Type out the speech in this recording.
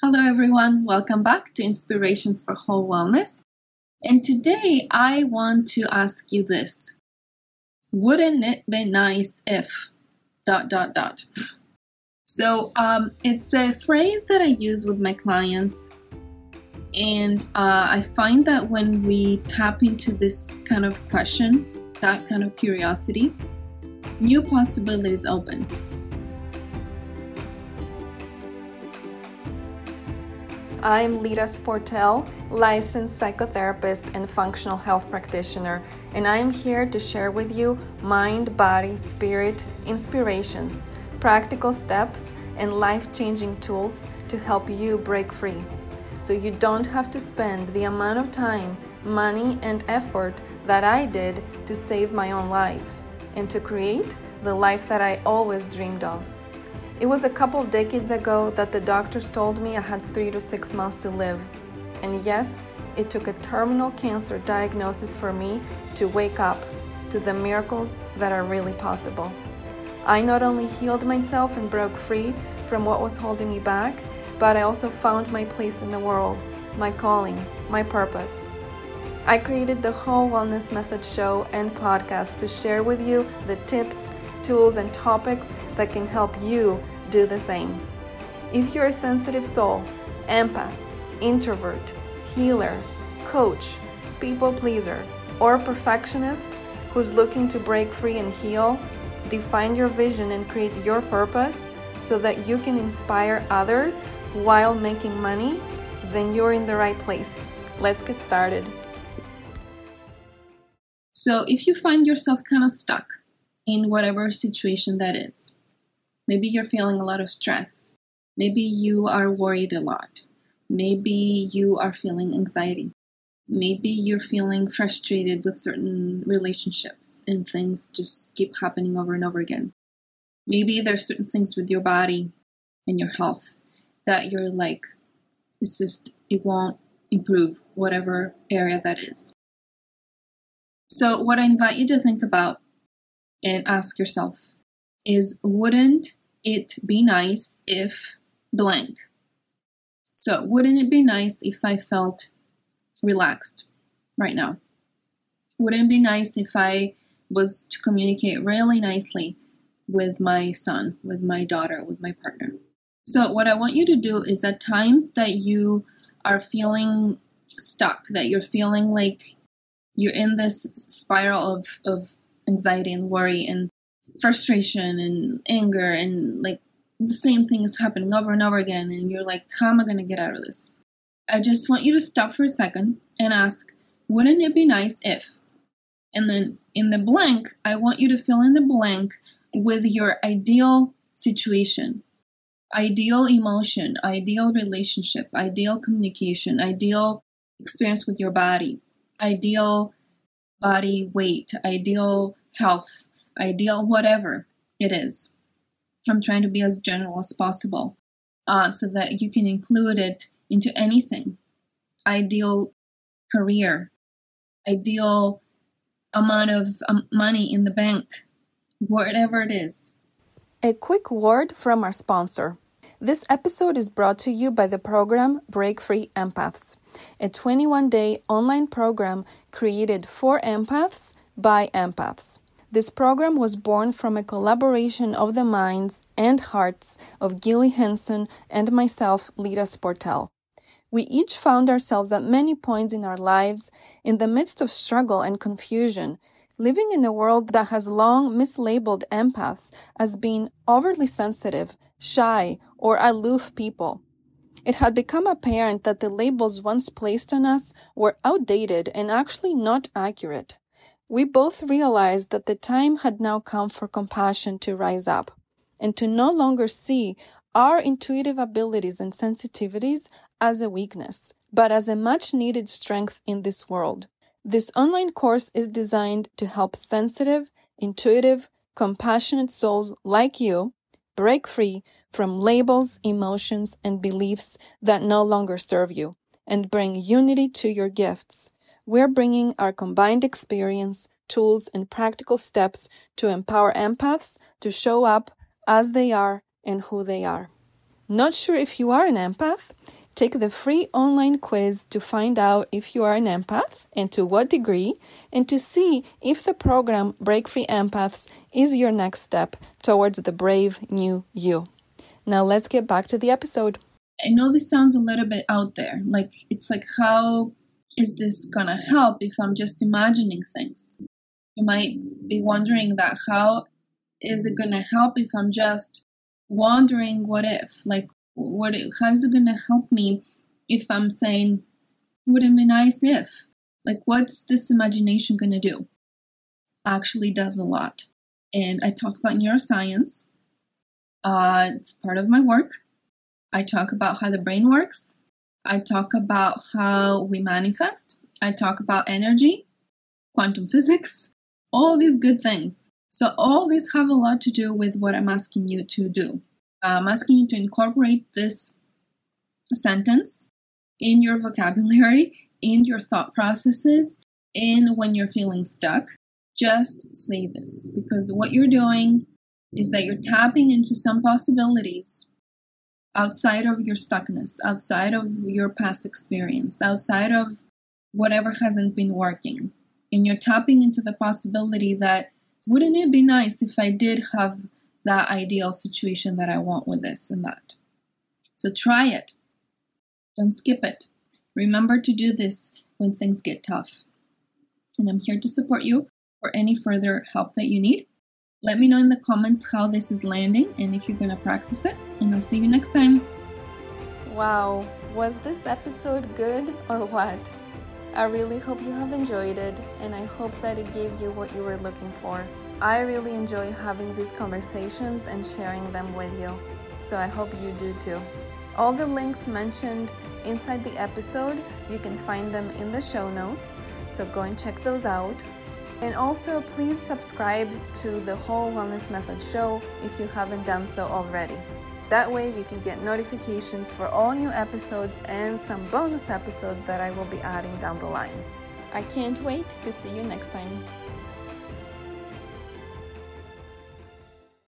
Hello, everyone. Welcome back to Inspirations for Whole Wellness. And today I want to ask you this Wouldn't it be nice if dot dot dot? So um, it's a phrase that I use with my clients. And uh, I find that when we tap into this kind of question, that kind of curiosity, new possibilities open. I'm Lita Sportel, licensed psychotherapist and functional health practitioner, and I am here to share with you mind, body, spirit, inspirations, practical steps, and life changing tools to help you break free. So you don't have to spend the amount of time, money, and effort that I did to save my own life and to create the life that I always dreamed of. It was a couple of decades ago that the doctors told me I had three to six months to live. And yes, it took a terminal cancer diagnosis for me to wake up to the miracles that are really possible. I not only healed myself and broke free from what was holding me back, but I also found my place in the world, my calling, my purpose. I created the Whole Wellness Method show and podcast to share with you the tips, tools, and topics that can help you do the same. If you're a sensitive soul, empath, introvert, healer, coach, people pleaser, or perfectionist who's looking to break free and heal, define your vision and create your purpose so that you can inspire others while making money, then you're in the right place. Let's get started. So, if you find yourself kind of stuck in whatever situation that is, Maybe you're feeling a lot of stress. Maybe you are worried a lot. Maybe you are feeling anxiety. Maybe you're feeling frustrated with certain relationships and things just keep happening over and over again. Maybe there's certain things with your body and your health that you're like, it's just, it won't improve, whatever area that is. So, what I invite you to think about and ask yourself is wouldn't it be nice if blank? So, wouldn't it be nice if I felt relaxed right now? Wouldn't it be nice if I was to communicate really nicely with my son, with my daughter, with my partner? So, what I want you to do is at times that you are feeling stuck, that you're feeling like you're in this spiral of, of anxiety and worry and frustration and anger and like the same thing is happening over and over again and you're like how am i going to get out of this? I just want you to stop for a second and ask wouldn't it be nice if and then in the blank i want you to fill in the blank with your ideal situation ideal emotion ideal relationship ideal communication ideal experience with your body ideal body weight ideal health ideal, whatever it is. I'm trying to be as general as possible uh, so that you can include it into anything. Ideal career, ideal amount of um, money in the bank, whatever it is. A quick word from our sponsor. This episode is brought to you by the program Break Free Empaths, a 21 day online program created for empaths by empaths. This program was born from a collaboration of the minds and hearts of Gilly Henson and myself, Lita Sportel. We each found ourselves at many points in our lives in the midst of struggle and confusion, living in a world that has long mislabeled empaths as being overly sensitive, shy, or aloof people. It had become apparent that the labels once placed on us were outdated and actually not accurate. We both realized that the time had now come for compassion to rise up and to no longer see our intuitive abilities and sensitivities as a weakness, but as a much needed strength in this world. This online course is designed to help sensitive, intuitive, compassionate souls like you break free from labels, emotions, and beliefs that no longer serve you and bring unity to your gifts we're bringing our combined experience, tools, and practical steps to empower empaths to show up as they are and who they are. Not sure if you are an empath? Take the free online quiz to find out if you are an empath and to what degree, and to see if the program Break Free Empaths is your next step towards the brave new you. Now let's get back to the episode. I know this sounds a little bit out there. Like, it's like, how is this gonna help if I'm just imagining things? You might be wondering that how is it gonna help if I'm just wondering what if? Like, what? How is it gonna help me if I'm saying, wouldn't be nice if? Like, what's this imagination gonna do? Actually, does a lot. And I talk about neuroscience. Uh, it's part of my work. I talk about how the brain works. I talk about how we manifest. I talk about energy, quantum physics, all these good things. So, all these have a lot to do with what I'm asking you to do. I'm asking you to incorporate this sentence in your vocabulary, in your thought processes, in when you're feeling stuck. Just say this because what you're doing is that you're tapping into some possibilities outside of your stuckness, outside of your past experience, outside of whatever hasn't been working. And you're tapping into the possibility that wouldn't it be nice if I did have that ideal situation that I want with this and that? So try it. Don't skip it. Remember to do this when things get tough. And I'm here to support you for any further help that you need. Let me know in the comments how this is landing and if you're going to practice it. And I'll see you next time. Wow, was this episode good or what? I really hope you have enjoyed it and I hope that it gave you what you were looking for. I really enjoy having these conversations and sharing them with you, so I hope you do too. All the links mentioned inside the episode, you can find them in the show notes, so go and check those out. And also, please subscribe to the Whole Wellness Method show if you haven't done so already. That way, you can get notifications for all new episodes and some bonus episodes that I will be adding down the line. I can't wait to see you next time.